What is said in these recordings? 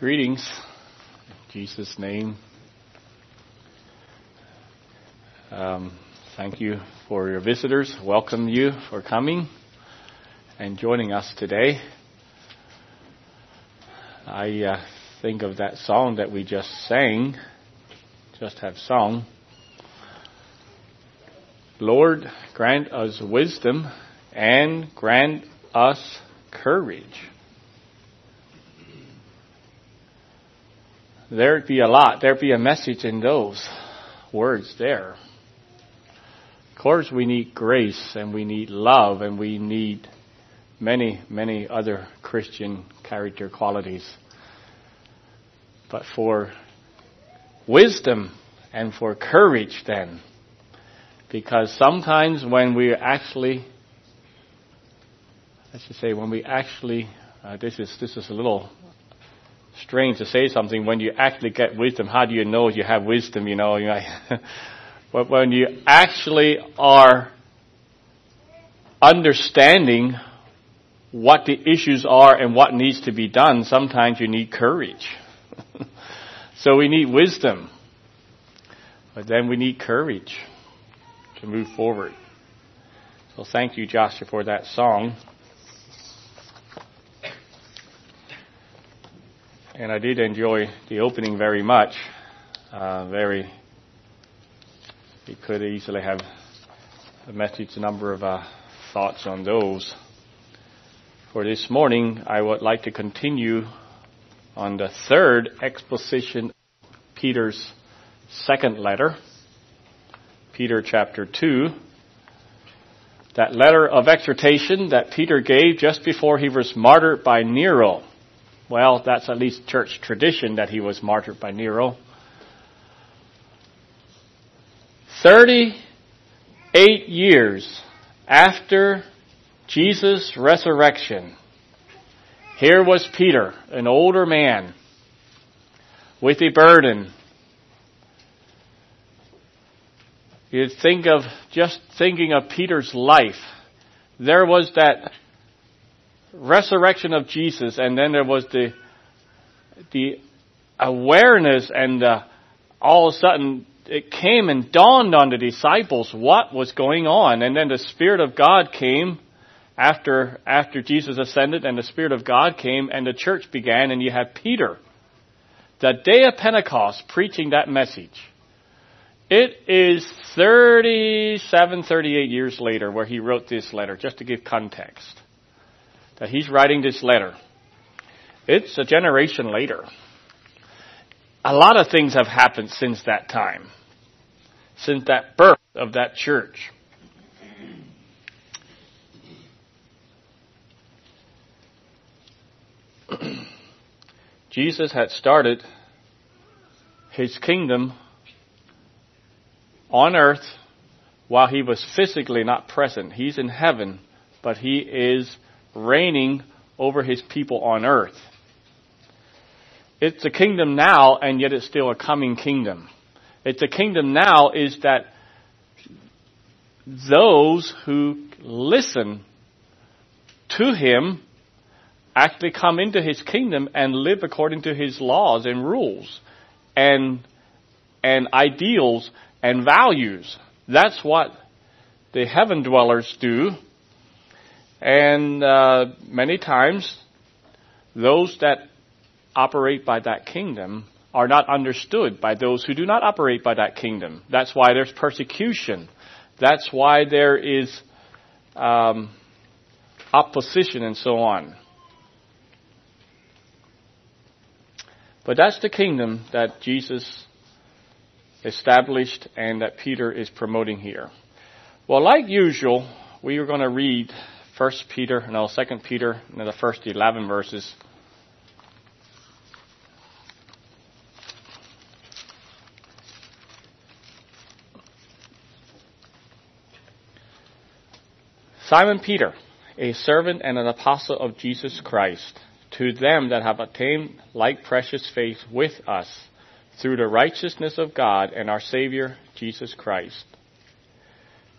Greetings. In Jesus' name. Um, thank you for your visitors. Welcome you for coming and joining us today. I uh, think of that song that we just sang, just have sung. Lord, grant us wisdom and grant us courage. There'd be a lot, there'd be a message in those words there. Of course, we need grace and we need love and we need many, many other Christian character qualities. But for wisdom and for courage then, because sometimes when we actually, I should say, when we actually, uh, this is this is a little strange to say something. When you actually get wisdom, how do you know you have wisdom? You know, but when you actually are understanding what the issues are and what needs to be done, sometimes you need courage. so we need wisdom, but then we need courage to move forward. So thank you, Joshua, for that song. And I did enjoy the opening very much. Uh, very, we could easily have a message, a number of uh, thoughts on those. For this morning, I would like to continue on the third exposition of Peter's second letter. Peter chapter 2. That letter of exhortation that Peter gave just before he was martyred by Nero. Well, that's at least church tradition that he was martyred by Nero. 38 years after Jesus' resurrection, here was Peter, an older man, with a burden You think of just thinking of Peter's life. There was that resurrection of Jesus, and then there was the the awareness, and uh, all of a sudden it came and dawned on the disciples what was going on, and then the Spirit of God came after after Jesus ascended, and the Spirit of God came, and the church began, and you have Peter, the day of Pentecost, preaching that message. It is 37, 38 years later where he wrote this letter, just to give context. That he's writing this letter. It's a generation later. A lot of things have happened since that time. Since that birth of that church. Jesus had started his kingdom on earth while he was physically not present. He's in heaven, but he is reigning over his people on earth. It's a kingdom now, and yet it's still a coming kingdom. It's a kingdom now is that those who listen to him actually come into his kingdom and live according to his laws and rules and and ideals and values. That's what the heaven dwellers do. And uh, many times, those that operate by that kingdom are not understood by those who do not operate by that kingdom. That's why there's persecution. That's why there is um, opposition and so on. But that's the kingdom that Jesus established and that Peter is promoting here. Well, like usual, we are going to read First Peter, no, Second Peter, and the first eleven verses. Simon Peter, a servant and an apostle of Jesus Christ, to them that have attained like precious faith with us through the righteousness of God and our Savior, Jesus Christ.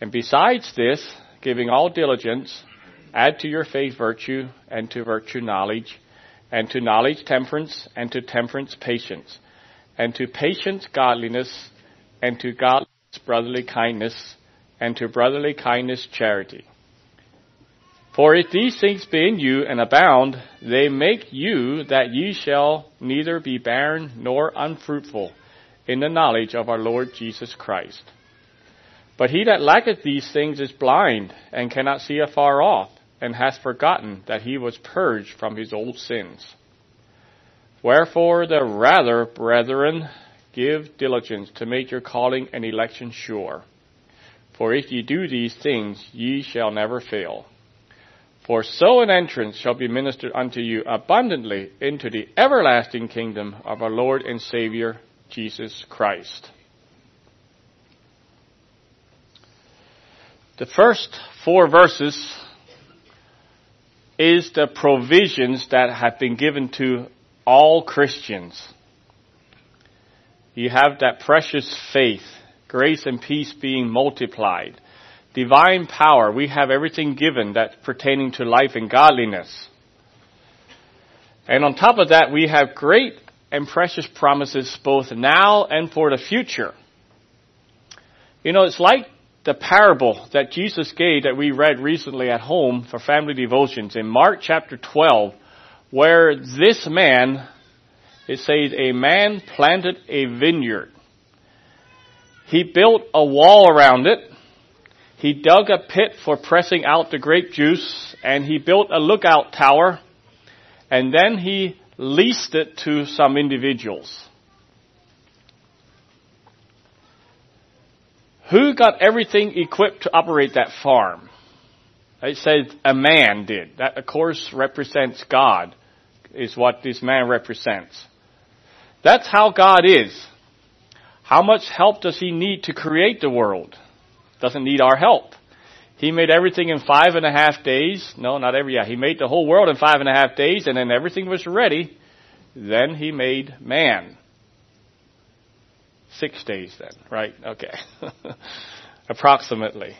And besides this, giving all diligence, add to your faith virtue, and to virtue knowledge, and to knowledge temperance, and to temperance patience, and to patience godliness, and to godliness brotherly kindness, and to brotherly kindness charity. For if these things be in you and abound, they make you that ye shall neither be barren nor unfruitful in the knowledge of our Lord Jesus Christ. But he that lacketh these things is blind and cannot see afar off, and hath forgotten that he was purged from his old sins. Wherefore the rather, brethren, give diligence to make your calling and election sure. For if ye do these things, ye shall never fail. For so an entrance shall be ministered unto you abundantly into the everlasting kingdom of our Lord and Savior, Jesus Christ. The first four verses is the provisions that have been given to all Christians. You have that precious faith, grace and peace being multiplied divine power. We have everything given that's pertaining to life and godliness. And on top of that, we have great and precious promises both now and for the future. You know, it's like the parable that Jesus gave that we read recently at home for family devotions in Mark chapter 12, where this man, it says, a man planted a vineyard. He built a wall around it he dug a pit for pressing out the grape juice and he built a lookout tower and then he leased it to some individuals. Who got everything equipped to operate that farm? It says a man did. That of course represents God, is what this man represents. That's how God is. How much help does he need to create the world? doesn't need our help. He made everything in five and a half days. No, not every, yeah, he made the whole world in five and a half days and then everything was ready. Then he made man. Six days then, right? Okay. Approximately.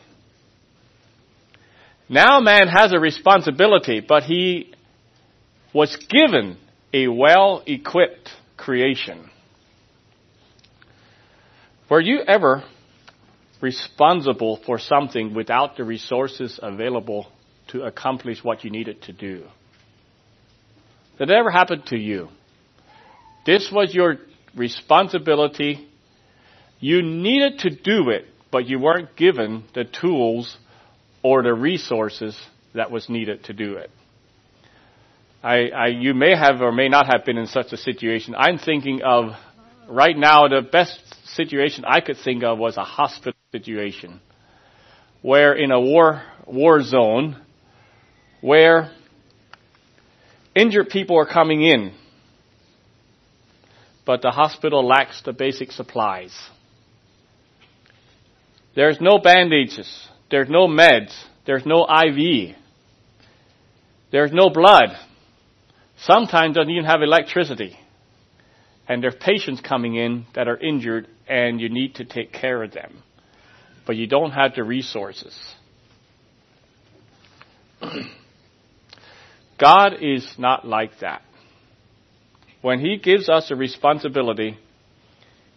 Now man has a responsibility, but he was given a well equipped creation. Were you ever responsible for something without the resources available to accomplish what you needed to do. Did it ever happen to you? This was your responsibility. You needed to do it, but you weren't given the tools or the resources that was needed to do it. I, I, you may have or may not have been in such a situation. I'm thinking of right now the best situation I could think of was a hospital situation where in a war, war zone where injured people are coming in, but the hospital lacks the basic supplies. There's no bandages. There's no meds. There's no IV. There's no blood. Sometimes doesn't even have electricity. And there's patients coming in that are injured and you need to take care of them but you don't have the resources. God is not like that. When He gives us a responsibility,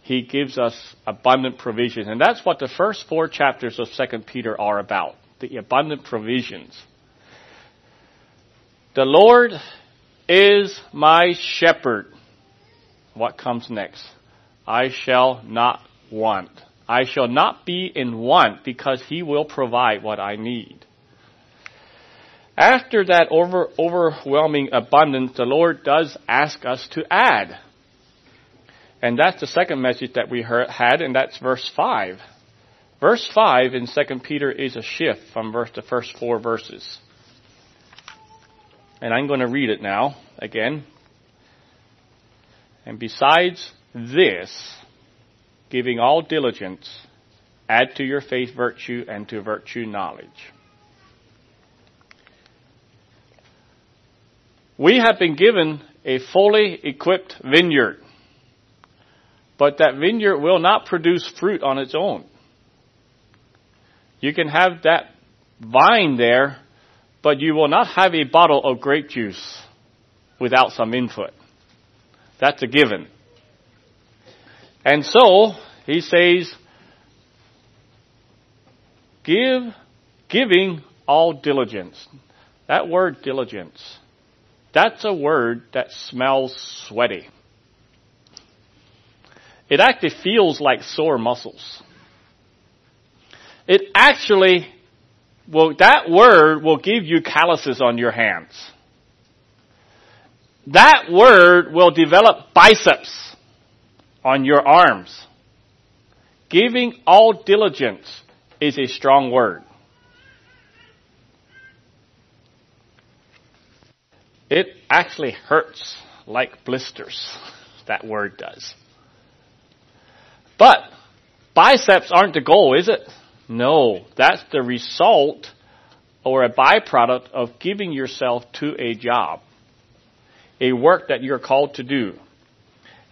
He gives us abundant provision. And that's what the first four chapters of 2 Peter are about. The abundant provisions. The Lord is my shepherd. What comes next? I shall not want. I shall not be in want because he will provide what I need. After that over, overwhelming abundance, the Lord does ask us to add. And that's the second message that we heard, had, and that's verse 5. Verse 5 in 2 Peter is a shift from verse, the first four verses. And I'm going to read it now again. And besides this, giving all diligence, add to your faith virtue, and to virtue knowledge. We have been given a fully equipped vineyard, but that vineyard will not produce fruit on its own. You can have that vine there, but you will not have a bottle of grape juice without some input. That's a given. And so, he says, give, giving all diligence. That word diligence, that's a word that smells sweaty. It actually feels like sore muscles. It actually well, that word will give you calluses on your hands. That word will develop biceps on your arms. Giving all diligence is a strong word. It actually hurts like blisters. That word does. But biceps aren't the goal, is it? No, that's the result or a byproduct of giving yourself to a job, a work that you're called to do.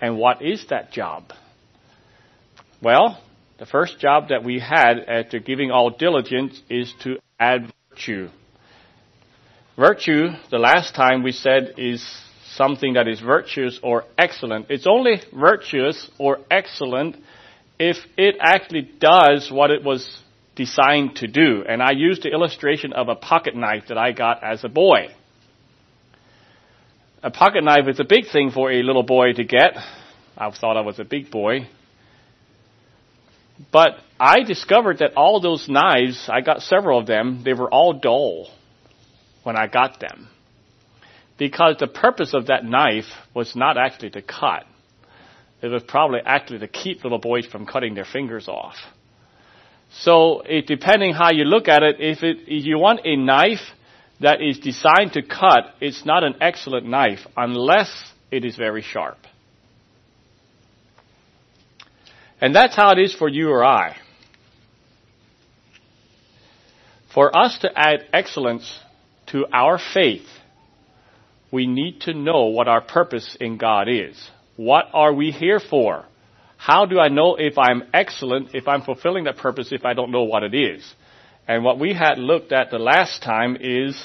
And what is that job? Well, the first job that we had after giving all diligence is to add virtue. Virtue, the last time we said, is something that is virtuous or excellent. It's only virtuous or excellent if it actually does what it was designed to do. And I used the illustration of a pocket knife that I got as a boy. A pocket knife is a big thing for a little boy to get. I thought I was a big boy. But I discovered that all those knives, I got several of them, they were all dull when I got them. Because the purpose of that knife was not actually to cut. It was probably actually to keep little boys from cutting their fingers off. So, it, depending how you look at it, if, it, if you want a knife that is designed to cut, it's not an excellent knife unless it is very sharp. And that's how it is for you or I. For us to add excellence to our faith, we need to know what our purpose in God is. What are we here for? How do I know if I'm excellent, if I'm fulfilling that purpose, if I don't know what it is? And what we had looked at the last time is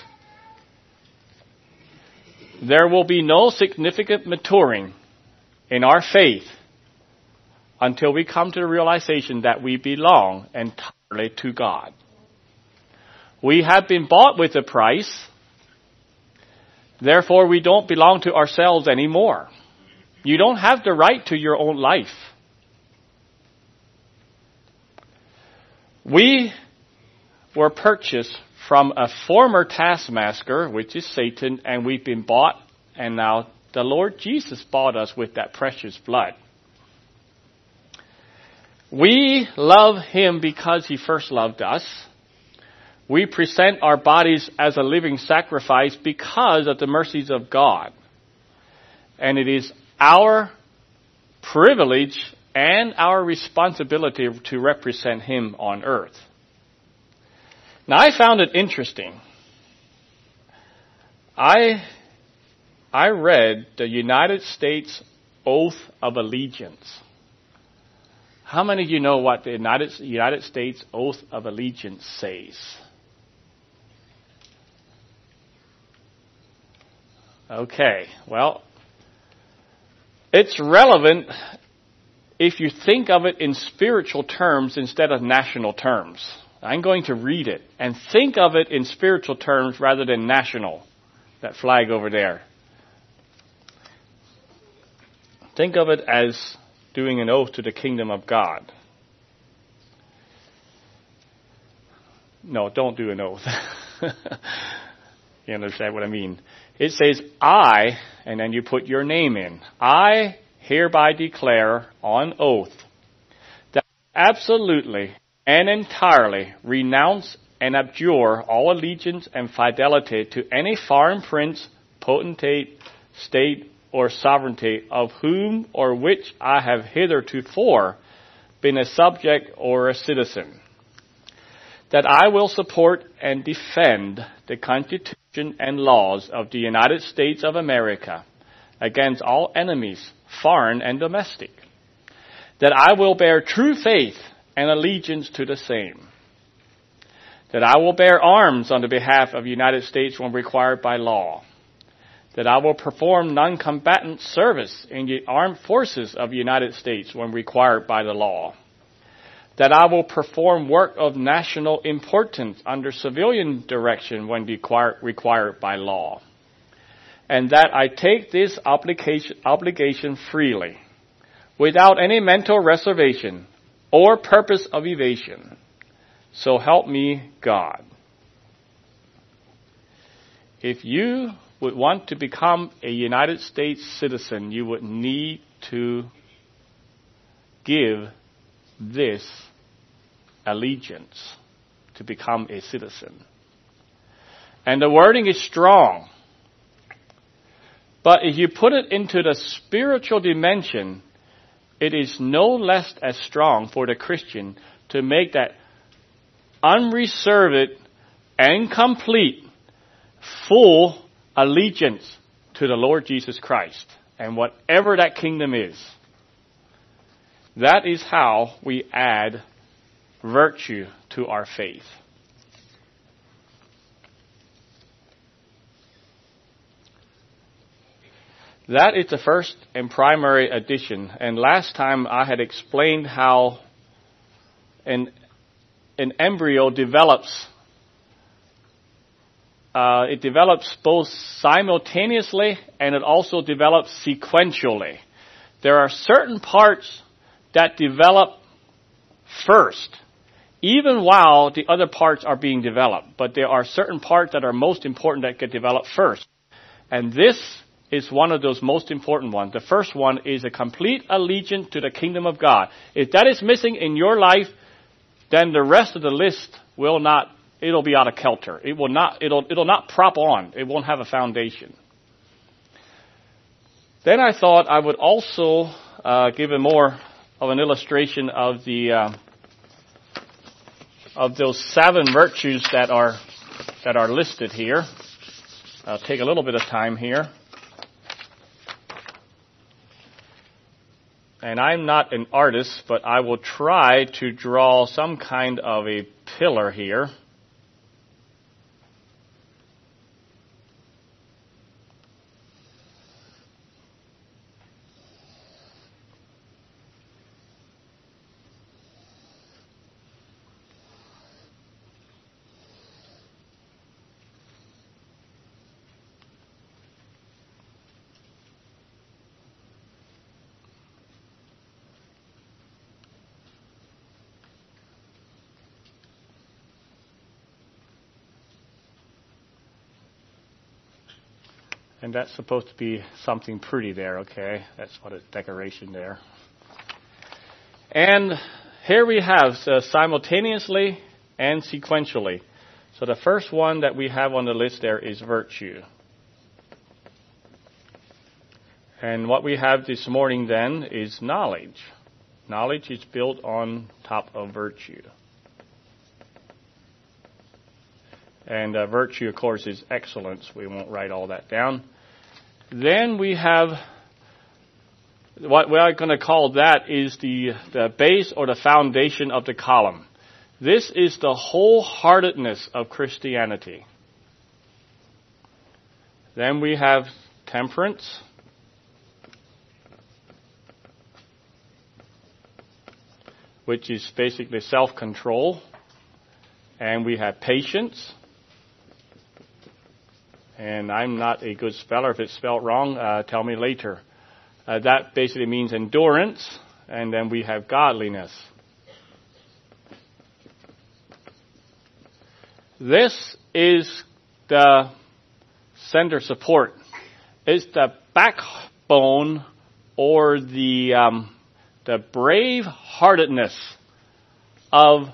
there will be no significant maturing in our faith until we come to the realization that we belong entirely to God. We have been bought with a price, therefore we don't belong to ourselves anymore. You don't have the right to your own life. We were purchased from a former taskmaster, which is Satan, and we've been bought, and now the Lord Jesus bought us with that precious blood. We love Him because He first loved us. We present our bodies as a living sacrifice because of the mercies of God. And it is our privilege and our responsibility to represent Him on earth. Now I found it interesting. I, I read the United States Oath of Allegiance. How many of you know what the United, United States Oath of Allegiance says? Okay, well, it's relevant if you think of it in spiritual terms instead of national terms. I'm going to read it and think of it in spiritual terms rather than national. That flag over there. Think of it as doing an oath to the kingdom of God. No, don't do an oath. you understand what I mean? It says, I, and then you put your name in. I hereby declare on oath that absolutely and entirely renounce and abjure all allegiance and fidelity to any foreign prince, potentate, state, or sovereignty of whom or which I have hitherto been a subject or a citizen. That I will support and defend the Constitution and laws of the United States of America against all enemies, foreign and domestic. That I will bear true faith and allegiance to the same. That I will bear arms on the behalf of the United States when required by law that I will perform non-combatant service in the armed forces of the United States when required by the law. That I will perform work of national importance under civilian direction when required by law. And that I take this obligation, obligation freely, without any mental reservation or purpose of evasion. So help me God. If you would want to become a United States citizen, you would need to give this allegiance to become a citizen. And the wording is strong. But if you put it into the spiritual dimension, it is no less as strong for the Christian to make that unreserved and complete, full allegiance to the Lord Jesus Christ and whatever that kingdom is. That is how we add virtue to our faith. That is the first and primary addition. And last time I had explained how an, an embryo develops uh, it develops both simultaneously and it also develops sequentially. There are certain parts that develop first, even while the other parts are being developed. But there are certain parts that are most important that get developed first. And this is one of those most important ones. The first one is a complete allegiance to the kingdom of God. If that is missing in your life, then the rest of the list will not it'll be out of kelter. It will not, it'll, it'll not prop on. It won't have a foundation. Then I thought I would also uh, give a more of an illustration of the uh, of those seven virtues that are that are listed here. I'll take a little bit of time here. And I'm not an artist, but I will try to draw some kind of a pillar here. And that's supposed to be something pretty there, okay? That's what a decoration there. And here we have uh, simultaneously and sequentially. So the first one that we have on the list there is virtue. And what we have this morning then is knowledge. Knowledge is built on top of virtue. And uh, virtue, of course, is excellence. We won't write all that down. Then we have what we're going to call that is the, the base or the foundation of the column. This is the wholeheartedness of Christianity. Then we have temperance. Which is basically self control. And we have patience and I'm not a good speller. If it's spelled wrong, uh, tell me later. Uh, that basically means endurance, and then we have godliness. This is the center support. It's the backbone or the um, the brave heartedness of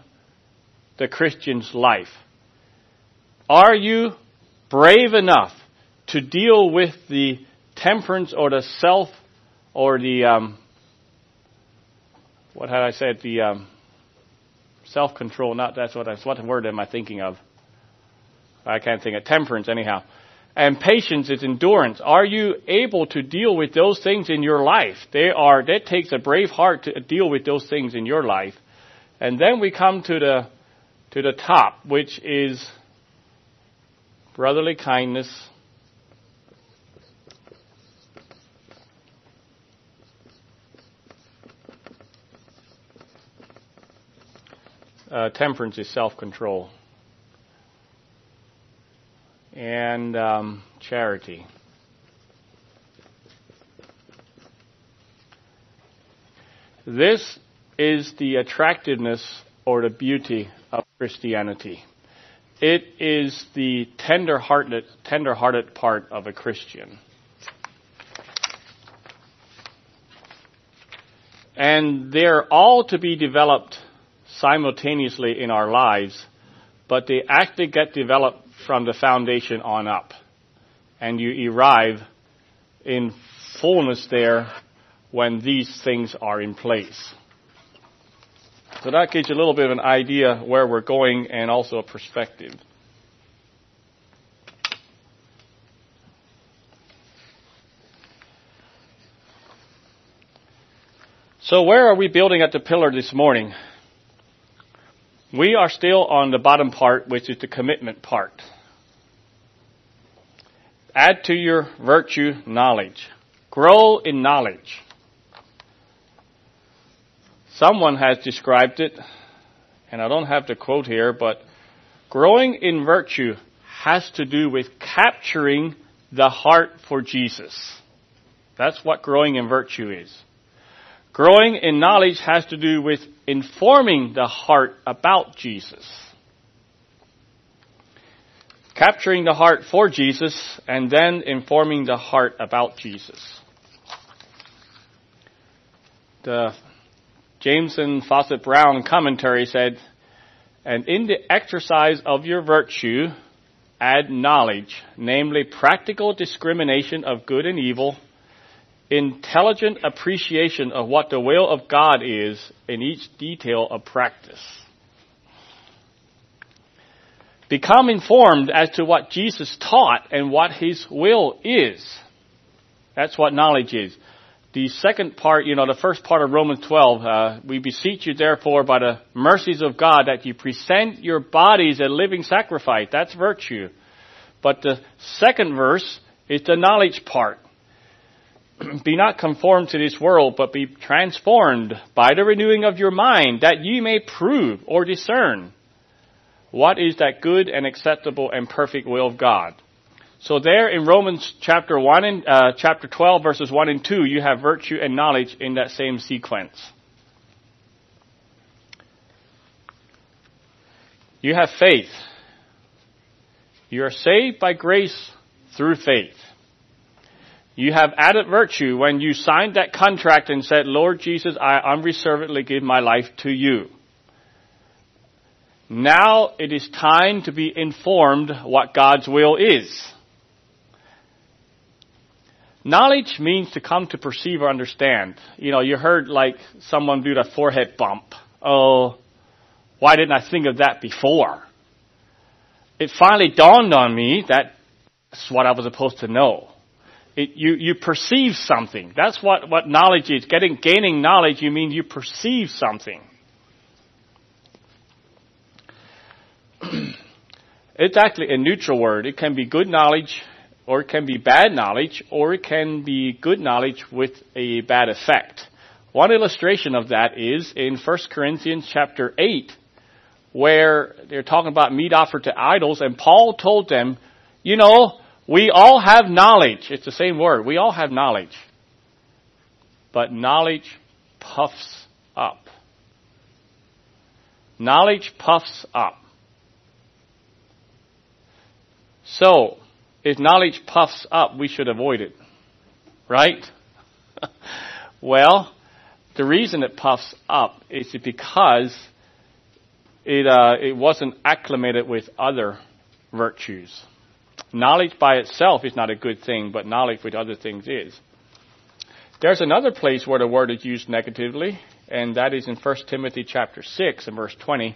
the Christian's life. Are you brave enough to deal with the temperance or the self or the um, what had I said the um, self control. Not that's what I, what word am I thinking of? I can't think of temperance anyhow. And patience is endurance. Are you able to deal with those things in your life? They are, that takes a brave heart to deal with those things in your life. And then we come to the, to the top, which is brotherly kindness. Uh, temperance is self-control. and um, charity. This is the attractiveness or the beauty of Christianity. It is the tender-hearted, tender-hearted part of a Christian. And they're all to be developed simultaneously in our lives, but they actually get developed from the foundation on up. And you arrive in fullness there when these things are in place. So that gives you a little bit of an idea where we're going and also a perspective. So where are we building at the pillar this morning? We are still on the bottom part, which is the commitment part. Add to your virtue knowledge. Grow in knowledge. Someone has described it, and I don't have the quote here, but growing in virtue has to do with capturing the heart for Jesus. That's what growing in virtue is. Growing in knowledge has to do with informing the heart about Jesus capturing the heart for Jesus and then informing the heart about Jesus. The Jamieson Fausset Brown commentary said, and in the exercise of your virtue, add knowledge, namely practical discrimination of good and evil, intelligent appreciation of what the will of God is in each detail of practice. Become informed as to what Jesus taught and what His will is. That's what knowledge is. The second part, you know, the first part of Romans 12, uh, we beseech you therefore by the mercies of God that you present your bodies a living sacrifice. That's virtue. But the second verse is the knowledge part. be not conformed to this world, but be transformed by the renewing of your mind, that ye may prove or discern what is that good and acceptable and perfect will of God? So there in Romans chapter 1 and, uh, chapter 12 verses 1 and 2, you have virtue and knowledge in that same sequence. You have faith. You are saved by grace through faith. You have added virtue when you signed that contract and said, Lord Jesus, I unreservedly give my life to you. Now it is time to be informed what God's will is. Knowledge means to come to perceive or understand. You know, you heard like someone do the forehead bump. Oh, why didn't I think of that before? It finally dawned on me that that's what I was supposed to know. It, you, you perceive something. That's what, what knowledge is. Getting, gaining knowledge, you mean you perceive something. it's actually a neutral word. It can be good knowledge, or it can be bad knowledge, or it can be good knowledge with a bad effect. One illustration of that is in 1 Corinthians chapter 8, where they're talking about meat offered to idols, and Paul told them, you know, we all have knowledge. It's the same word. We all have knowledge. But knowledge puffs up. Knowledge puffs up. So, if knowledge puffs up, we should avoid it. Right? well, the reason it puffs up is because it, uh, it wasn't acclimated with other virtues. Knowledge by itself is not a good thing, but knowledge with other things is. There's another place where the word is used negatively, and that is in 1 Timothy chapter 6 and verse 20.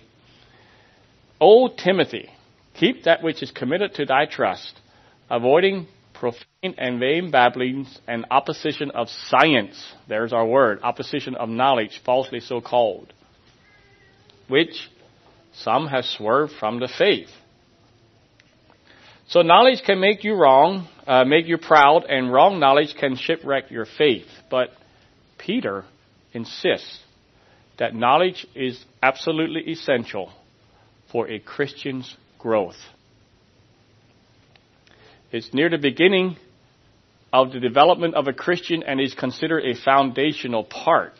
O Timothy, keep that which is committed to thy trust, avoiding profane and vain babblings and opposition of science. There's our word. Opposition of knowledge, falsely so called. Which some have swerved from the faith. So knowledge can make you wrong, uh, make you proud, and wrong knowledge can shipwreck your faith. But Peter insists that knowledge is absolutely essential for a Christian's growth. It's near the beginning of the development of a Christian and is considered a foundational part.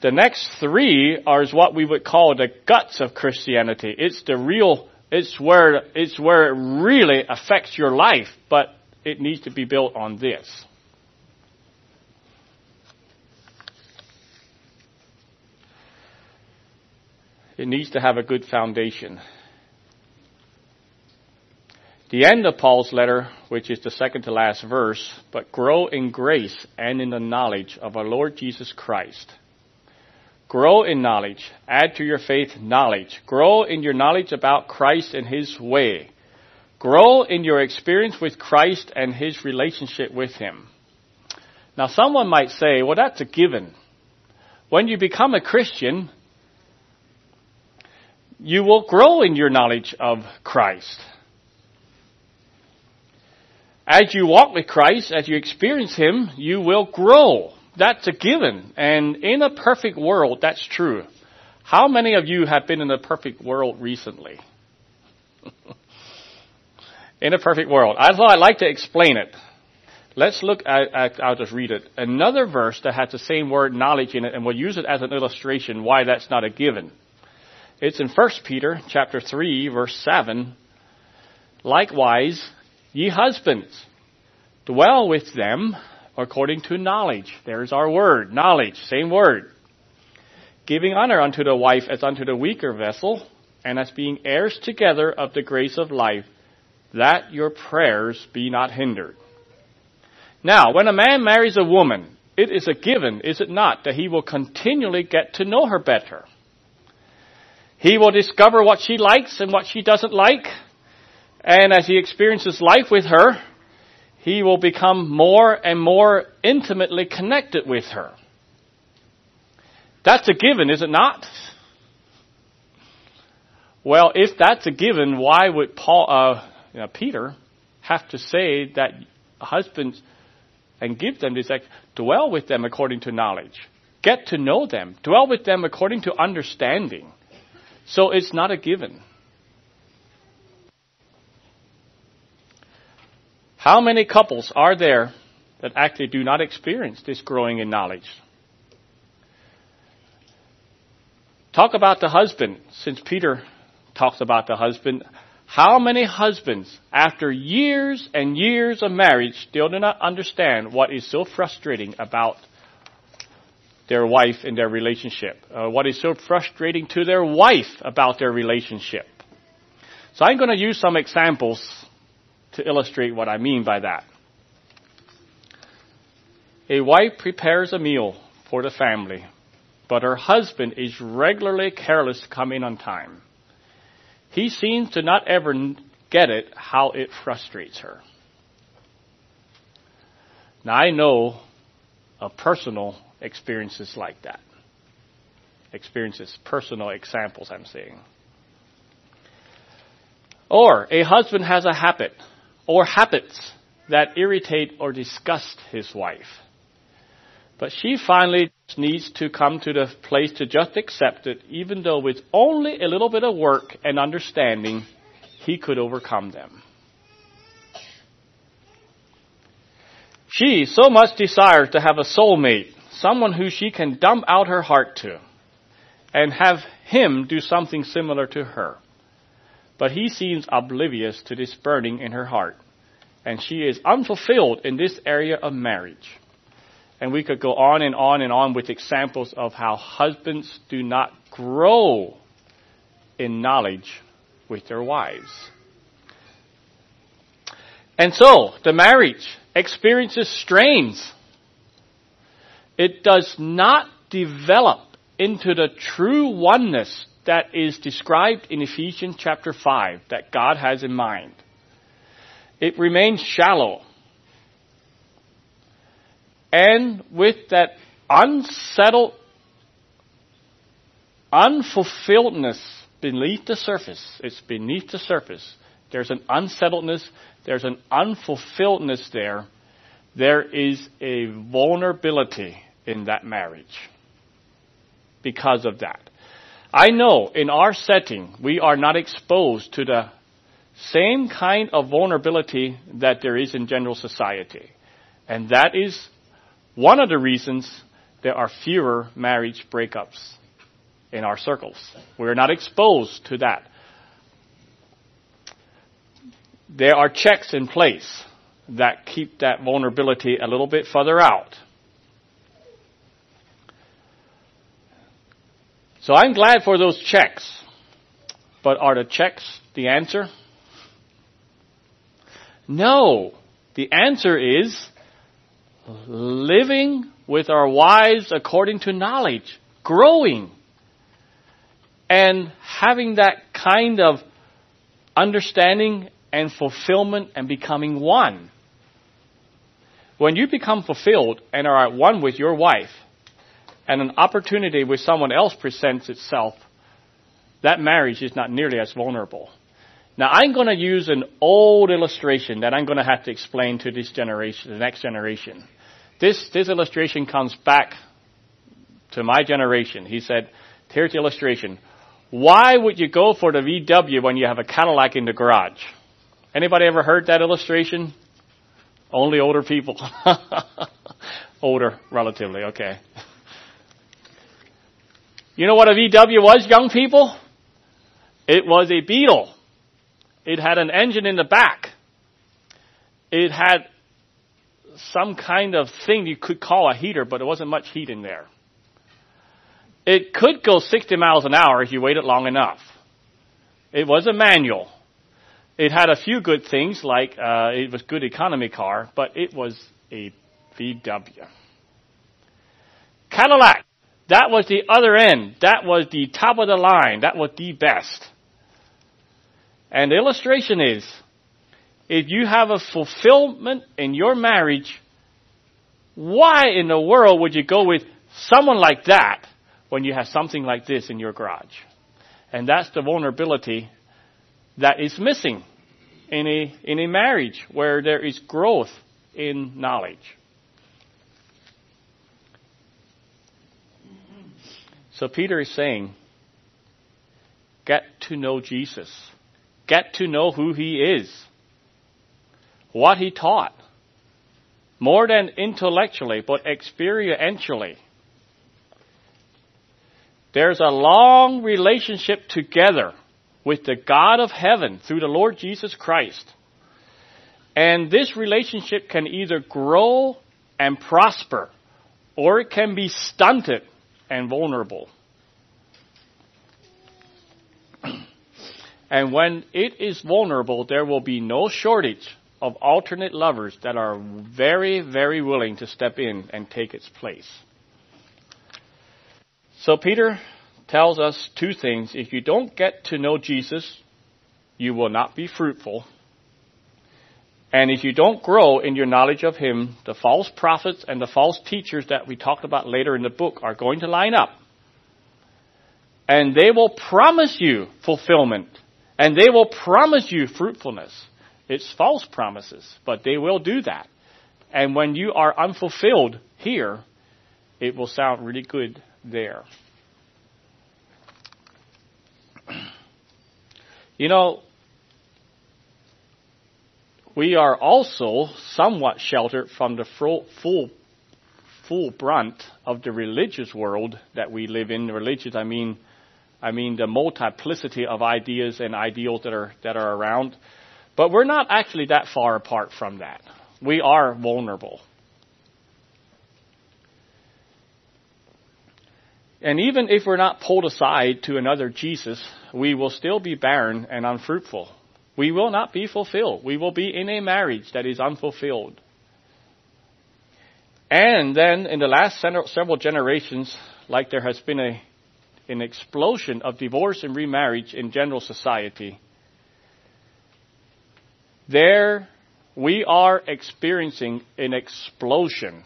The next three are what we would call the guts of Christianity. It's the real, it's where, it's where it really affects your life, but it needs to be built on this. It needs to have a good foundation. The end of Paul's letter, which is the second to last verse, but grow in grace and in the knowledge of our Lord Jesus Christ. Grow in knowledge. Add to your faith knowledge. Grow in your knowledge about Christ and His way. Grow in your experience with Christ and His relationship with Him. Now someone might say, well that's a given. When you become a Christian, you will grow in your knowledge of Christ. As you walk with Christ, as you experience Him, you will grow. That's a given. And in a perfect world, that's true. How many of you have been in a perfect world recently? in a perfect world. I thought I'd like to explain it. Let's look at, at, I'll just read it. Another verse that has the same word knowledge in it, and we'll use it as an illustration why that's not a given. It's in 1 Peter chapter 3 verse 7. Likewise, Ye husbands, dwell with them according to knowledge. There's our word, knowledge, same word. Giving honor unto the wife as unto the weaker vessel, and as being heirs together of the grace of life, that your prayers be not hindered. Now, when a man marries a woman, it is a given, is it not, that he will continually get to know her better. He will discover what she likes and what she doesn't like, and as he experiences life with her, he will become more and more intimately connected with her. That's a given, is it not? Well, if that's a given, why would Paul, uh, you know, Peter have to say that husbands and give them this, like, dwell with them according to knowledge, get to know them, dwell with them according to understanding. So it's not a given. How many couples are there that actually do not experience this growing in knowledge? Talk about the husband, since Peter talks about the husband. How many husbands, after years and years of marriage, still do not understand what is so frustrating about their wife and their relationship? Uh, what is so frustrating to their wife about their relationship? So I'm going to use some examples to illustrate what I mean by that. A wife prepares a meal for the family, but her husband is regularly careless to come in on time. He seems to not ever get it how it frustrates her. Now I know of personal experiences like that. Experiences, personal examples I'm seeing. Or a husband has a habit or habits that irritate or disgust his wife. But she finally needs to come to the place to just accept it, even though with only a little bit of work and understanding, he could overcome them. She so much desires to have a soulmate, someone who she can dump out her heart to, and have him do something similar to her but he seems oblivious to this burning in her heart. And she is unfulfilled in this area of marriage. And we could go on and on and on with examples of how husbands do not grow in knowledge with their wives. And so, the marriage experiences strains. It does not develop into the true oneness that is described in Ephesians chapter 5 that God has in mind. It remains shallow. And with that unsettled, unfulfilledness beneath the surface, it's beneath the surface. There's an unsettledness, there's an unfulfilledness there. There is a vulnerability in that marriage because of that. I know in our setting, we are not exposed to the same kind of vulnerability that there is in general society. And that is one of the reasons there are fewer marriage breakups in our circles. We're not exposed to that. There are checks in place that keep that vulnerability a little bit further out. So I'm glad for those checks. But are the checks the answer? No. The answer is living with our wives according to knowledge, growing, and having that kind of understanding and fulfillment and becoming one. When you become fulfilled and are at one with your wife, and an opportunity with someone else presents itself, that marriage is not nearly as vulnerable. Now I'm going to use an old illustration that I'm going to have to explain to this generation, the next generation. This, this illustration comes back to my generation. He said, here's the illustration. Why would you go for the VW when you have a Cadillac in the garage? Anybody ever heard that illustration? Only older people. older, relatively, okay. You know what a VW was, young people? It was a Beetle. It had an engine in the back. It had some kind of thing you could call a heater, but there wasn't much heat in there. It could go 60 miles an hour if you waited long enough. It was a manual. It had a few good things, like uh, it was good economy car, but it was a VW. Cadillac. That was the other end. That was the top of the line. That was the best. And the illustration is, if you have a fulfillment in your marriage, why in the world would you go with someone like that when you have something like this in your garage? And that's the vulnerability that is missing in a, in a marriage where there is growth in knowledge. So Peter is saying, get to know Jesus. Get to know who he is. What he taught. More than intellectually, but experientially. There's a long relationship together with the God of heaven through the Lord Jesus Christ. And this relationship can either grow and prosper, or it can be stunted and vulnerable. and when it is vulnerable, there will be no shortage of alternate lovers that are very, very willing to step in and take its place. So Peter tells us two things. If you don't get to know Jesus, you will not be fruitful. And if you don't grow in your knowledge of Him, the false prophets and the false teachers that we talked about later in the book are going to line up. And they will promise you fulfillment. And they will promise you fruitfulness. It's false promises, but they will do that. And when you are unfulfilled here, it will sound really good there. You know, we are also somewhat sheltered from the full, full, brunt of the religious world that we live in. Religious, I mean, I mean the multiplicity of ideas and ideals that are that are around. But we're not actually that far apart from that. We are vulnerable. And even if we're not pulled aside to another Jesus, we will still be barren and unfruitful We will not be fulfilled. We will be in a marriage that is unfulfilled. And then in the last several generations, like there has been a, an explosion of divorce and remarriage in general society, there we are experiencing an explosion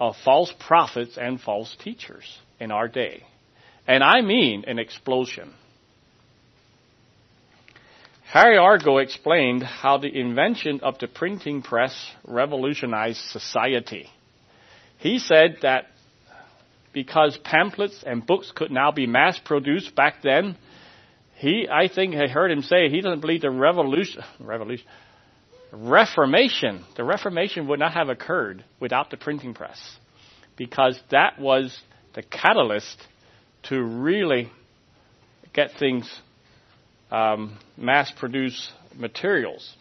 of false prophets and false teachers in our day. And I mean an explosion. Harry Argo explained how the invention of the printing press revolutionized society. He said that because pamphlets and books could now be mass produced back then, he, I think I heard him say he doesn't believe the revolution, revolution, Reformation, the Reformation would not have occurred without the printing press because that was the catalyst to really get things um, mass produce materials.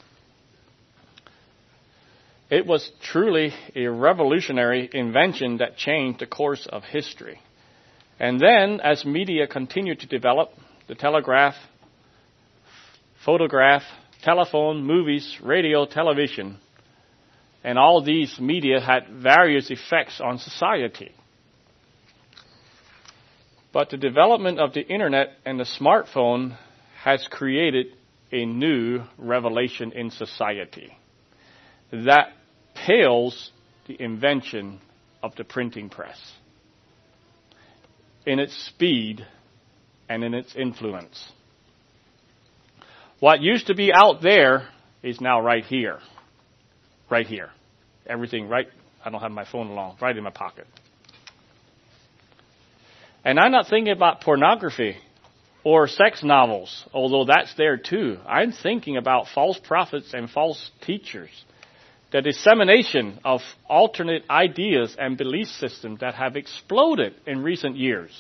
It was truly a revolutionary invention that changed the course of history. And then, as media continued to develop, the telegraph, photograph, telephone, movies, radio, television, and all these media had various effects on society. But the development of the internet and the smartphone has created a new revelation in society that pales the invention of the printing press in its speed and in its influence. What used to be out there is now right here. Right here. Everything right, I don't have my phone along, right in my pocket. And I'm not thinking about pornography or sex novels, although that's there too. I'm thinking about false prophets and false teachers. The dissemination of alternate ideas and belief systems that have exploded in recent years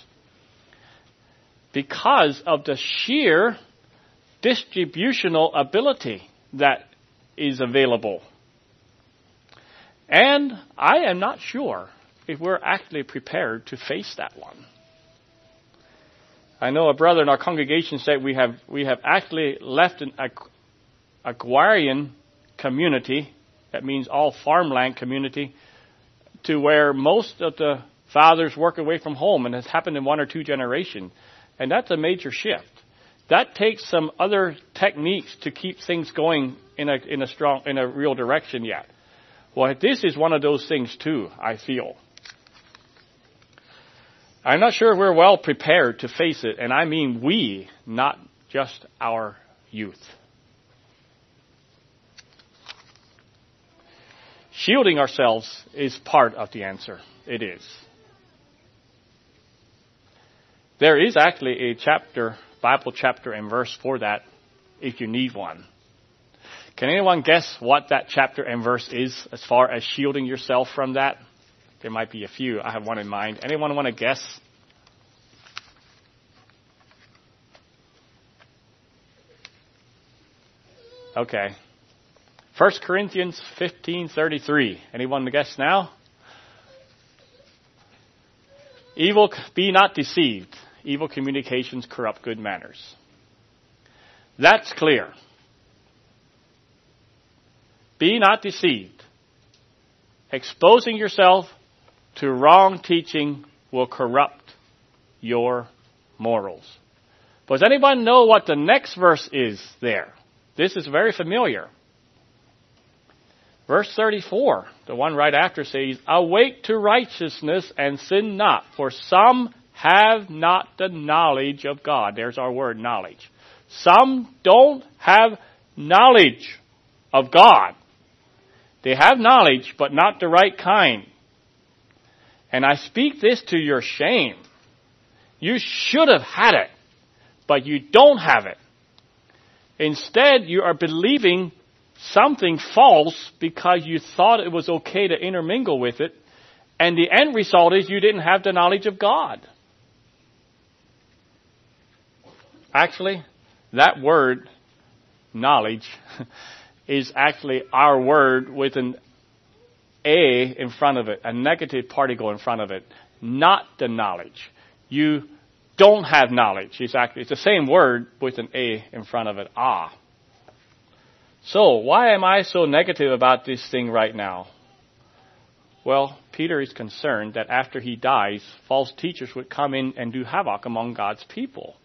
because of the sheer distributional ability that is available. And I am not sure if we're actually prepared to face that one. I know a brother in our congregation said we have we have actually left an agrarian community, that means all farmland community, to where most of the fathers work away from home, and has happened in one or two generations, and that's a major shift. That takes some other techniques to keep things going in a in a strong in a real direction yet. Well, this is one of those things too. I feel. I'm not sure we're well prepared to face it, and I mean we, not just our youth. Shielding ourselves is part of the answer. It is. There is actually a chapter, Bible chapter and verse for that if you need one. Can anyone guess what that chapter and verse is as far as shielding yourself from that? There might be a few. I have one in mind. Anyone want to guess? Okay. 1 Corinthians 15:33. Anyone to guess now? Evil be not deceived. Evil communications corrupt good manners. That's clear. Be not deceived. Exposing yourself to wrong teaching will corrupt your morals. Does anyone know what the next verse is there? This is very familiar. Verse 34, the one right after says, Awake to righteousness and sin not, for some have not the knowledge of God. There's our word, knowledge. Some don't have knowledge of God. They have knowledge, but not the right kind. And I speak this to your shame. You should have had it, but you don't have it. Instead, you are believing something false because you thought it was okay to intermingle with it, and the end result is you didn't have the knowledge of God. Actually, that word, knowledge, is actually our word with an A in front of it, a negative particle in front of it, not the knowledge. You don't have knowledge. It's actually it's the same word with an A in front of it. Ah. So, why am I so negative about this thing right now? Well, Peter is concerned that after he dies, false teachers would come in and do havoc among God's people.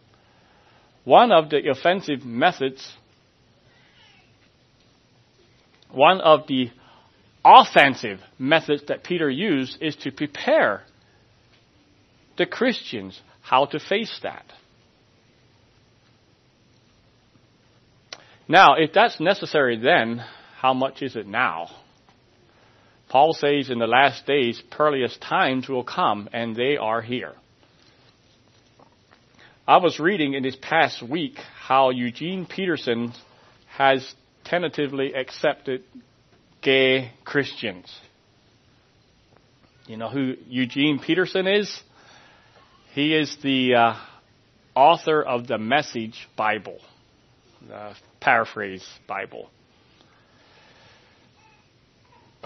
One of the offensive methods, one of the offensive methods that Peter used is to prepare the Christians how to face that. Now, if that's necessary then, how much is it now? Paul says in the last days, perilous times will come, and they are here. I was reading in this past week how Eugene Peterson has tentatively accepted gay Christians. You know who Eugene Peterson is? He is the uh, author of the Message Bible, the paraphrase Bible.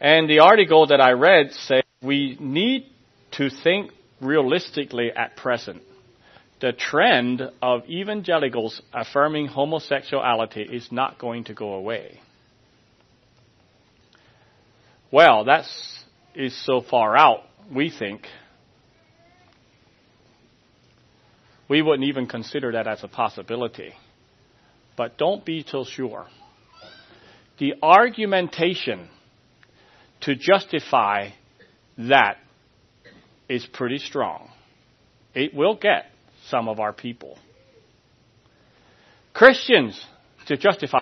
and the article that I read said we need to think realistically at present. The trend of evangelicals affirming homosexuality is not going to go away. Well, that is so far out, we think, we wouldn't even consider that as a possibility. But don't be so sure. The argumentation to justify that is pretty strong. It will get some of our people. Christians to justify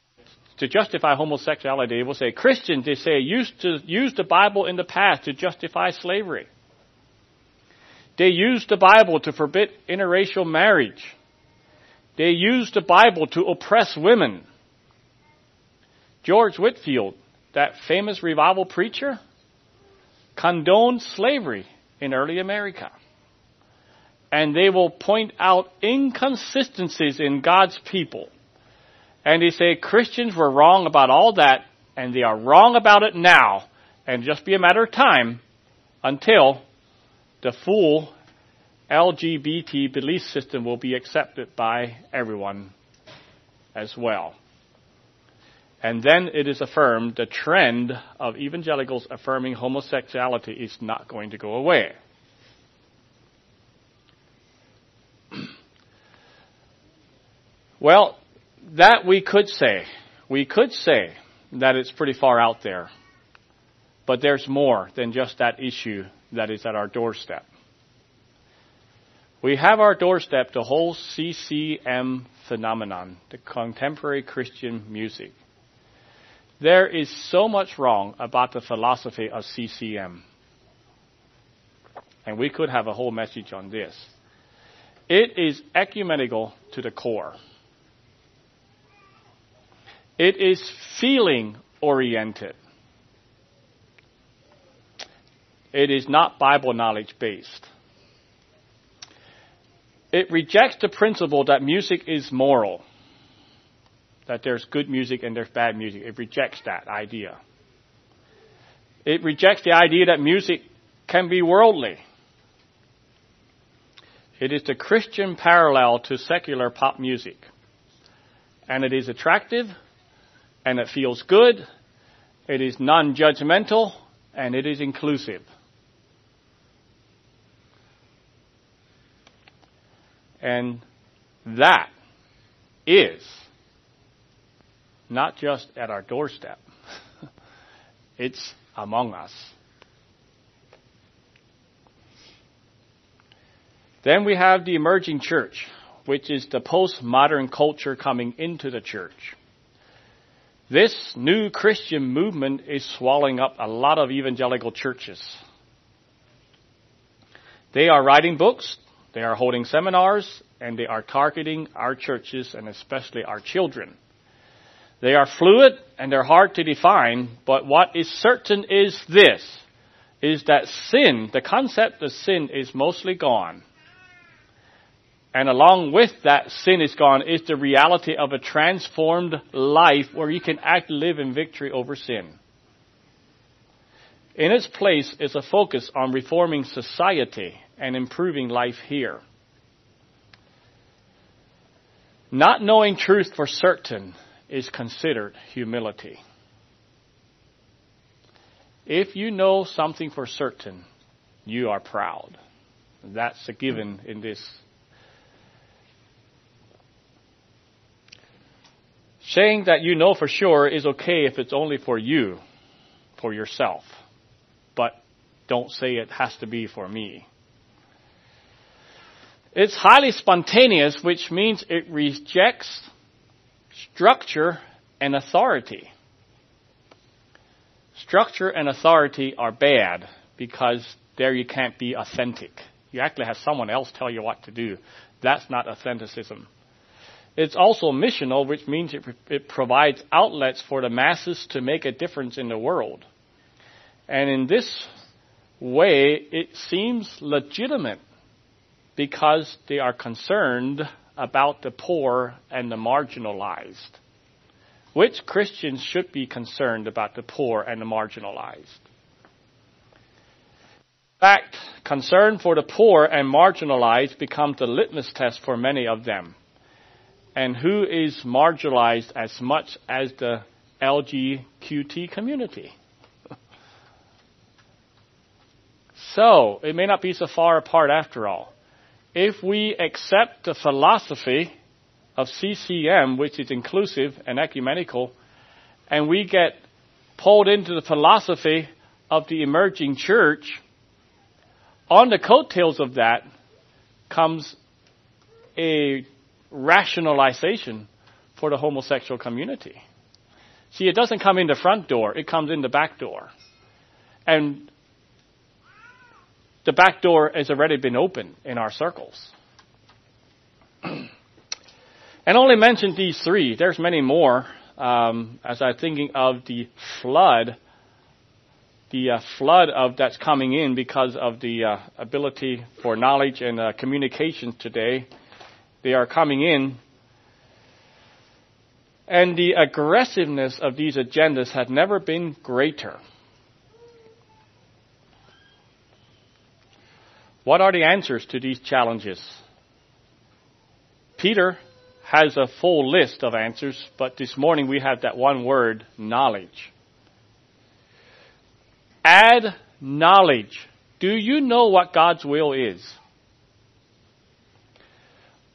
to justify homosexuality, they will say Christians they say used to use the Bible in the past to justify slavery. They used the Bible to forbid interracial marriage. They used the Bible to oppress women. George Whitefield, that famous revival preacher, condoned slavery in early America. And they will point out inconsistencies in God's people. And they say Christians were wrong about all that, and they are wrong about it now, and just be a matter of time until the full LGBT belief system will be accepted by everyone as well. And then it is affirmed the trend of evangelicals affirming homosexuality is not going to go away. well, that we could say. We could say that it's pretty far out there. But there's more than just that issue that is at our doorstep. We have our doorstep the whole CCM phenomenon, the contemporary Christian music. There is so much wrong about the philosophy of CCM. And we could have a whole message on this. It is ecumenical to the core. It is feeling oriented. It is not Bible knowledge based. It rejects the principle that music is moral. That there's good music and there's bad music. It rejects that idea. It rejects the idea that music can be worldly. It is the Christian parallel to secular pop music. And it is attractive, and it feels good, it is non-judgmental, and it is inclusive. And that is not just at our doorstep, it's among us. Then we have the emerging church, which is the postmodern culture coming into the church. This new Christian movement is swallowing up a lot of evangelical churches. They are writing books, they are holding seminars and they are targeting our churches and especially our children. They are fluid and they're hard to define, but what is certain is this, is that sin, the concept of sin is mostly gone. And along with that sin is gone is the reality of a transformed life where you can act live in victory over sin. In its place is a focus on reforming society and improving life here. Not knowing truth for certain is considered humility. If you know something for certain, you are proud. That's a given in this. Saying that you know for sure is okay if it's only for you, for yourself. But don't say it has to be for me. It's highly spontaneous, which means it rejects structure and authority. Structure and authority are bad because there you can't be authentic. You actually have someone else tell you what to do. That's not authenticism. It's also missional, which means it, it provides outlets for the masses to make a difference in the world. And in this way, it seems legitimate because they are concerned about the poor and the marginalized. Which Christians should be concerned about the poor and the marginalized? In fact, concern for the poor and marginalized becomes the litmus test for many of them. And who is marginalized as much as the LGQT community? so, it may not be so far apart after all. If we accept the philosophy of CCM, which is inclusive and ecumenical, and we get pulled into the philosophy of the emerging church, on the coattails of that comes a rationalization for the homosexual community. See, it doesn't come in the front door, it comes in the back door. And the back door has already been opened in our circles. and only mentioned these three. There's many more um, as I'm thinking of the flood, the uh, flood of that's coming in because of the uh, ability for knowledge and uh, communication today. They are coming in. And the aggressiveness of these agendas had never been greater. What are the answers to these challenges? Peter has a full list of answers, but this morning we have that one word, knowledge. Add knowledge. Do you know what God's will is?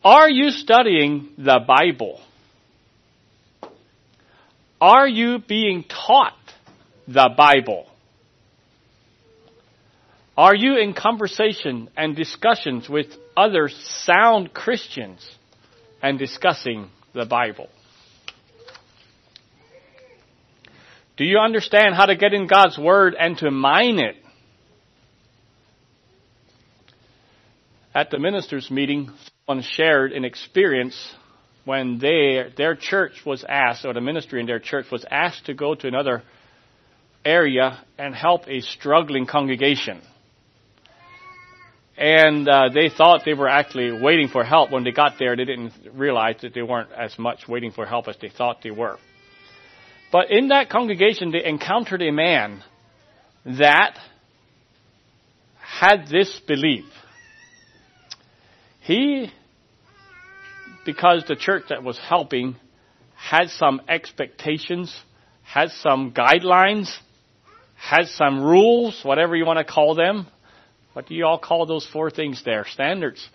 Are you studying the Bible? Are you being taught the Bible? Are you in conversation and discussions with other sound Christians? and discussing the Bible. Do you understand how to get in God's Word and to mine it? At the ministers' meeting, someone shared an experience when they, their church was asked, or the ministry in their church was asked to go to another area and help a struggling congregation and uh, they thought they were actually waiting for help. When they got there, they didn't realize that they weren't as much waiting for help as they thought they were. But in that congregation, they encountered a man that had this belief. He, because the church that was helping had some expectations, had some guidelines, had some rules, whatever you want to call them, what do you all call those four things there? Standards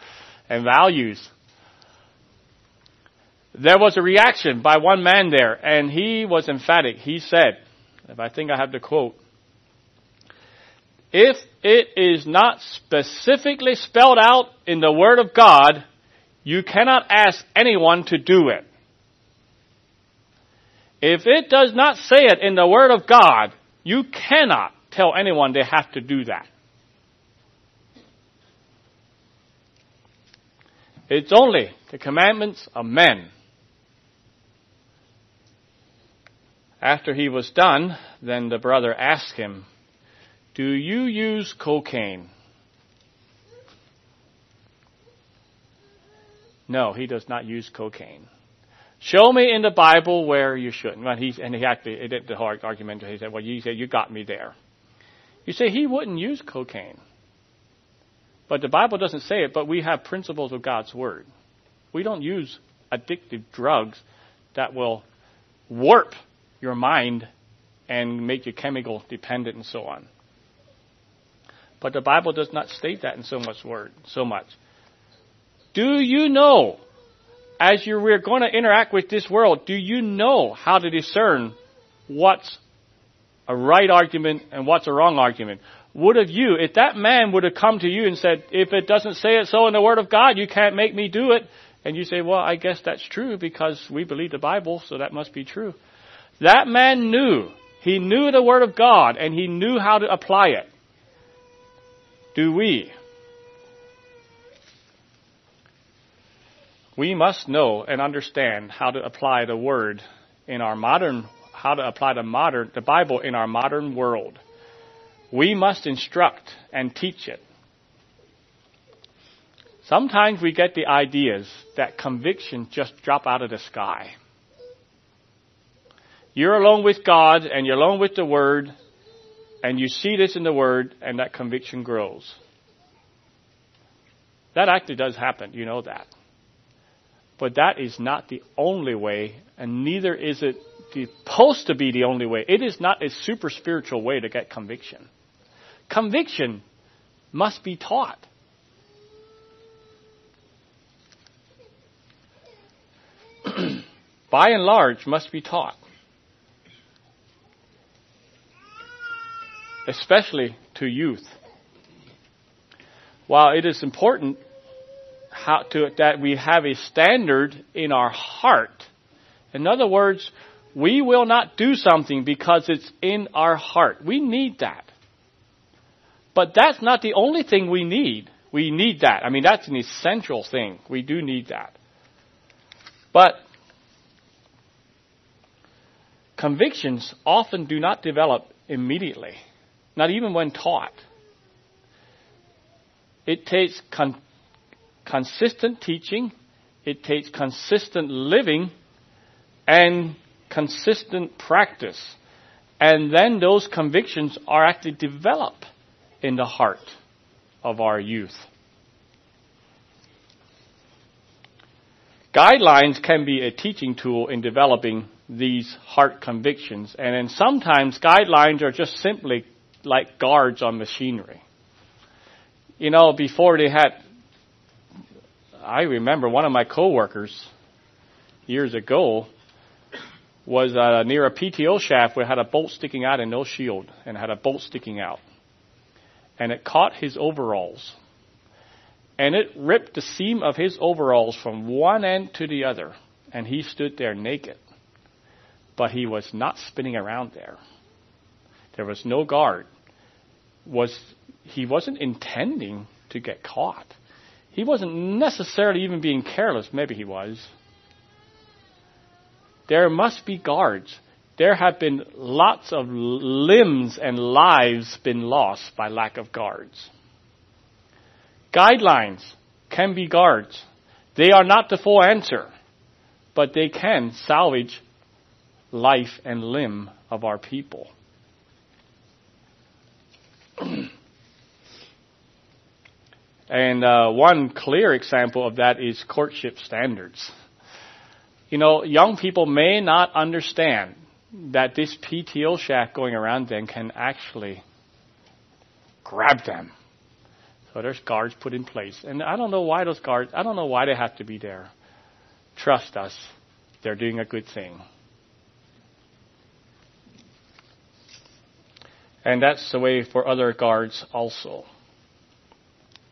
and values. There was a reaction by one man there, and he was emphatic. He said, if I think I have the quote, if it is not specifically spelled out in the Word of God, you cannot ask anyone to do it. If it does not say it in the Word of God, you cannot tell anyone they have to do that. It's only the commandments of men. After he was done, then the brother asked him, Do you use cocaine? No, he does not use cocaine. Show me in the Bible where you shouldn't. Well, he, and he actually, did the hard argument. He said, well, you said, you got me there. You say he wouldn't use cocaine. But the Bible doesn't say it, but we have principles of God's Word. We don't use addictive drugs that will warp your mind and make you chemical dependent and so on. But the Bible does not state that in so much word, so much. Do you know, as you we're going to interact with this world, do you know how to discern what's a right argument and what's a wrong argument? Would have you, if that man would have come to you and said, if it doesn't say it so in the Word of God, you can't make me do it, and you say, well, I guess that's true because we believe the Bible, so that must be true. That man knew. He knew the Word of God and he knew how to apply it. Do we? We must know and understand how to apply the Word in our modern, how to apply the modern, the Bible in our modern world. We must instruct and teach it. Sometimes we get the ideas that conviction just drop out of the sky. You're alone with God and you're alone with the Word and you see this in the Word and that conviction grows. That actually does happen. You know that. But that is not the only way and neither is it supposed to be the only way. It is not a super spiritual way to get conviction. Conviction must be taught. by and large, must be taught. Especially to youth. While it is important to, that we have a standard in our heart, in other words, we will not do something because it's in our heart. We need that. But that's not the only thing we need. We need that. I mean, that's an essential thing. We do need that. But Convictions often do not develop immediately, not even when taught. It takes con- consistent teaching, it takes consistent living, and consistent practice. And then those convictions are actually developed in the heart of our youth. Guidelines can be a teaching tool in developing these heart convictions. And then sometimes guidelines are just simply like guards on machinery. You know, before they had, I remember one of my coworkers years ago was uh, near a PTO shaft where it had a bolt sticking out and no shield and had a bolt sticking out. And it caught his overalls. And it ripped the seam of his overalls from one end to the other. And he stood there naked but he was not spinning around there. There was no guard. Was he wasn't intending to get caught. He wasn't necessarily even being careless. Maybe he was. There must be guards. There have been lots of limbs and lives been lost by lack of guards. Guidelines can be guards. They are not the full answer, but they can salvage life and limb of our people. And uh, one clear example of that is courtship standards. You know, young people may not understand that this PTO shaft going around them can actually grab them. So there's guards put in place. And I don't know why those guards, I don't know why they have to be there. Trust us, they're doing a good thing. And that's the way for other guards also.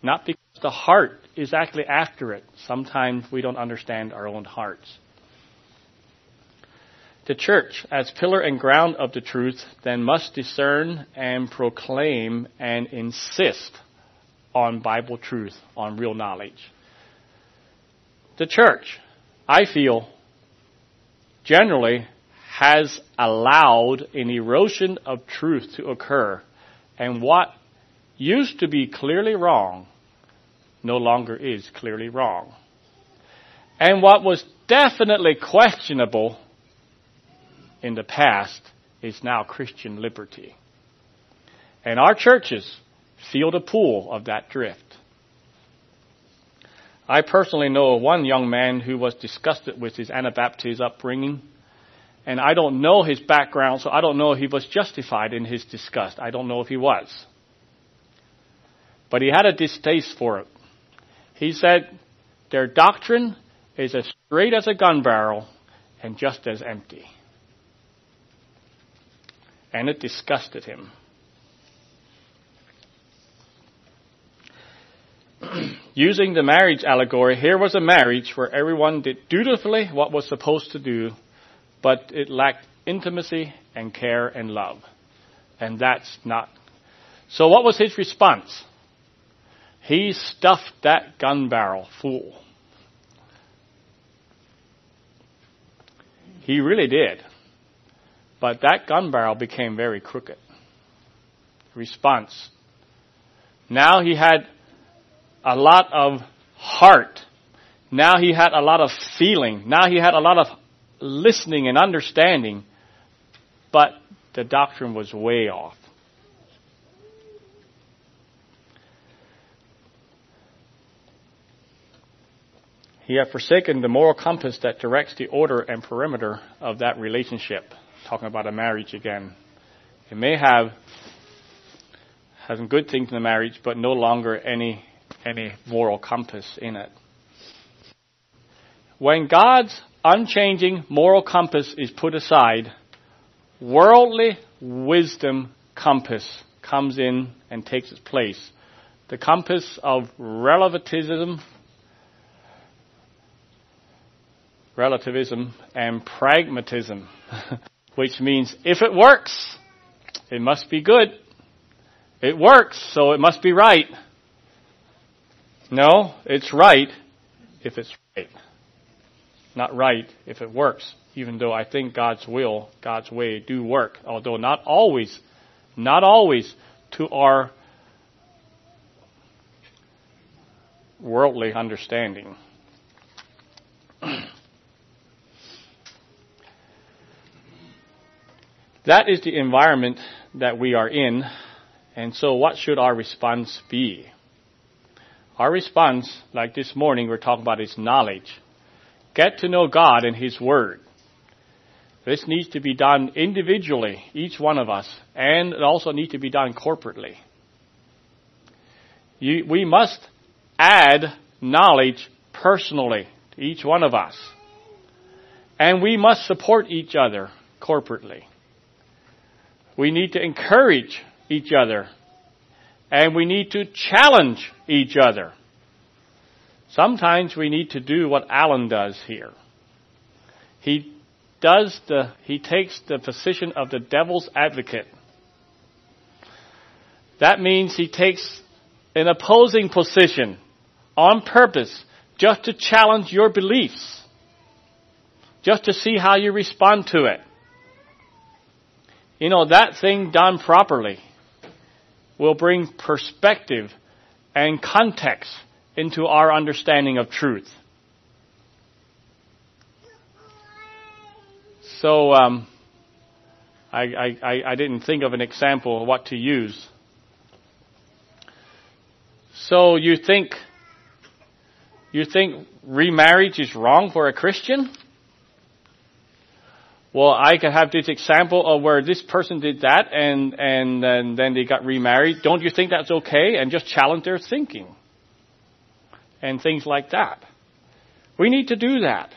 Not because the heart is actually after it. Sometimes we don't understand our own hearts. The church, as pillar and ground of the truth, then must discern and proclaim and insist on Bible truth, on real knowledge. The church, I feel, generally has allowed an erosion of truth to occur, and what used to be clearly wrong no longer is clearly wrong. And what was definitely questionable in the past is now Christian liberty. And our churches feel the pull of that drift. I personally know one young man who was disgusted with his Anabaptist upbringing And I don't know his background, so I don't know if he was justified in his disgust. I don't know if he was. But he had a distaste for it. He said, their doctrine is as straight as a gun barrel and just as empty. And it disgusted him. Using the marriage allegory, here was a marriage where everyone did dutifully what was supposed to do, but it lacked intimacy and care and love. And that's not. So what was his response? He stuffed that gun barrel full. He really did. But that gun barrel became very crooked. Response. Now he had a lot of heart. Now he had a lot of feeling. Now he had a lot of listening and understanding. But the doctrine was way off. He had forsaken the moral compass that directs the order and perimeter of that relationship. Talking about a marriage again. It may have, have some good things in the marriage, but no longer any, any moral compass in it. When God's unchanging moral compass is put aside, worldly wisdom compass comes in and takes its place. The compass of relativism relativism and pragmatism, which means if it works, it must be good. It works, so it must be right. No, it's right if it's right. Not right if it works, even though I think God's will, God's way do work, although not always, not always to our worldly understanding. That is the environment that we are in. And so what should our response be? Our response, like this morning we're talking about is knowledge. Get to know God and His Word. This needs to be done individually, each one of us, and it also needs to be done corporately. You, we must add knowledge personally to each one of us. And we must support each other corporately. We need to encourage each other. And we need to challenge each other. Sometimes we need to do what Alan does here. He does the, he takes the position of the devil's advocate. That means he takes an opposing position on purpose just to challenge your beliefs. Just to see how you respond to it. You know, that thing done properly will bring perspective and context into our understanding of truth. So, um, I, I, I didn't think of an example of what to use. So you think, you think remarriage is wrong for a Christian? well, I could have this example of where this person did that and, and, and then they got remarried. Don't you think that's okay? And just challenge their thinking. And things like that. We need to do that.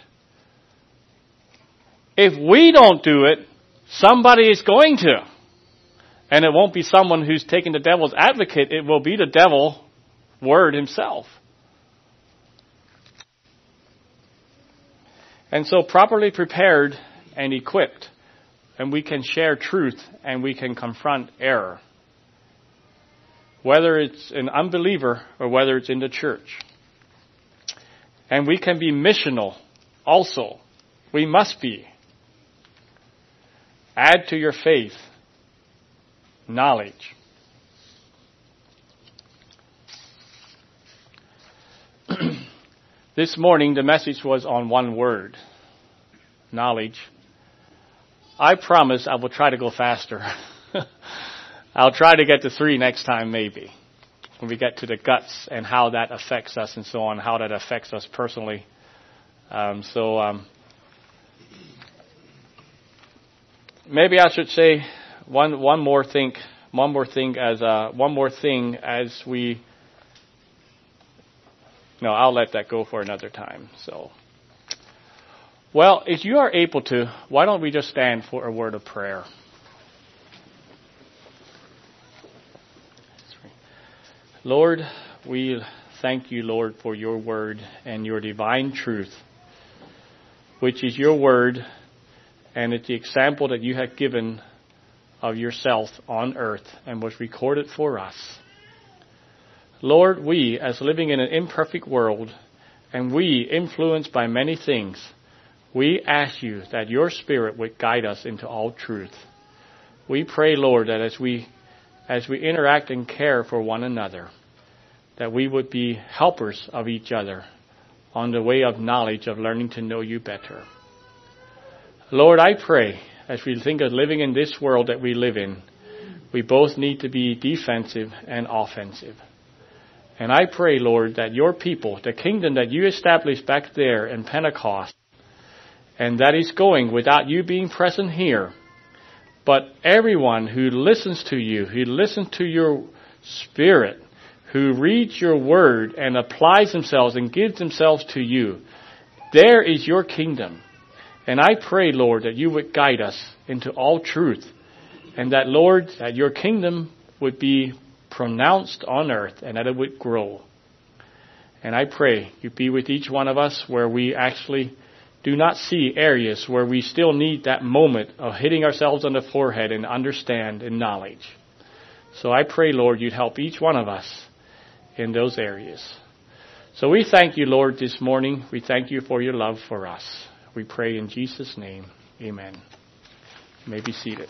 If we don't do it, somebody is going to. And it won't be someone who's taking the devil's advocate, it will be the devil word himself. And so properly prepared and equipped, and we can share truth and we can confront error. Whether it's an unbeliever or whether it's in the church. And we can be missional also. We must be. Add to your faith knowledge. this morning the message was on one word knowledge. I promise I will try to go faster. I'll try to get to three next time maybe. When we get to the guts and how that affects us and so on, how that affects us personally. Um, so, um, maybe I should say one one more thing, one more thing as uh, one more thing as we. No, I'll let that go for another time. So, well, if you are able to, why don't we just stand for a word of prayer? Lord, we thank you, Lord, for your word and your divine truth, which is your word, and it's the example that you have given of yourself on earth and was recorded for us. Lord, we, as living in an imperfect world, and we, influenced by many things, we ask you that your Spirit would guide us into all truth. We pray, Lord, that as we as we interact and care for one another, that we would be helpers of each other on the way of knowledge of learning to know you better. Lord, I pray as we think of living in this world that we live in, we both need to be defensive and offensive. And I pray, Lord, that your people, the kingdom that you established back there in Pentecost, and that is going without you being present here, but everyone who listens to you, who listens to your spirit, who reads your word and applies themselves and gives themselves to you, there is your kingdom. And I pray, Lord, that you would guide us into all truth. And that, Lord, that your kingdom would be pronounced on earth and that it would grow. And I pray you be with each one of us where we actually do not see areas where we still need that moment of hitting ourselves on the forehead and understand and knowledge. So I pray, Lord, you'd help each one of us in those areas. So we thank you, Lord, this morning. We thank you for your love for us. We pray in Jesus' name. Amen. You may be seated.